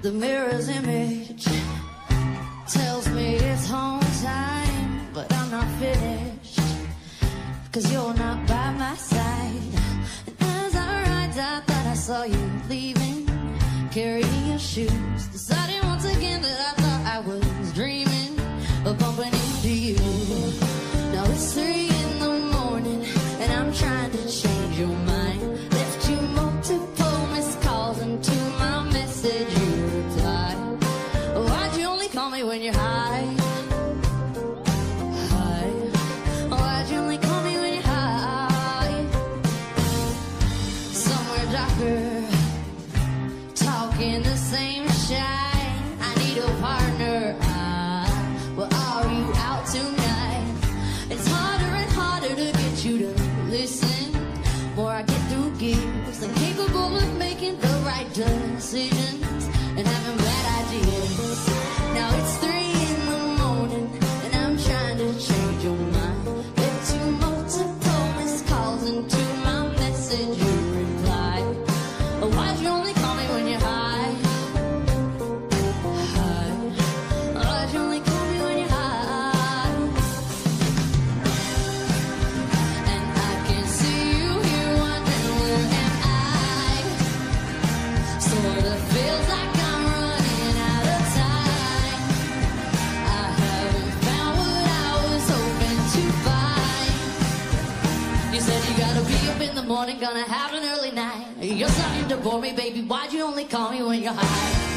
The mirror's image tells me it's home time, but I'm not finished. Cause you're not by my side. And as I ride, I thought I saw you leaving, carrying your shoes. Deciding once again that I thought I was me when you're high? High. Why'd you only call me when you're high? Somewhere darker, talking the same. I need a partner. Are you out tonight? It's harder and harder to get you to listen. More I get through capable of making the right decisions and having change your mind. Left you multiple missed calls, and to my message You said you gotta be up in the morning, gonna have an early night. You're starting to bore me, baby. Why'd you only call me when you're high?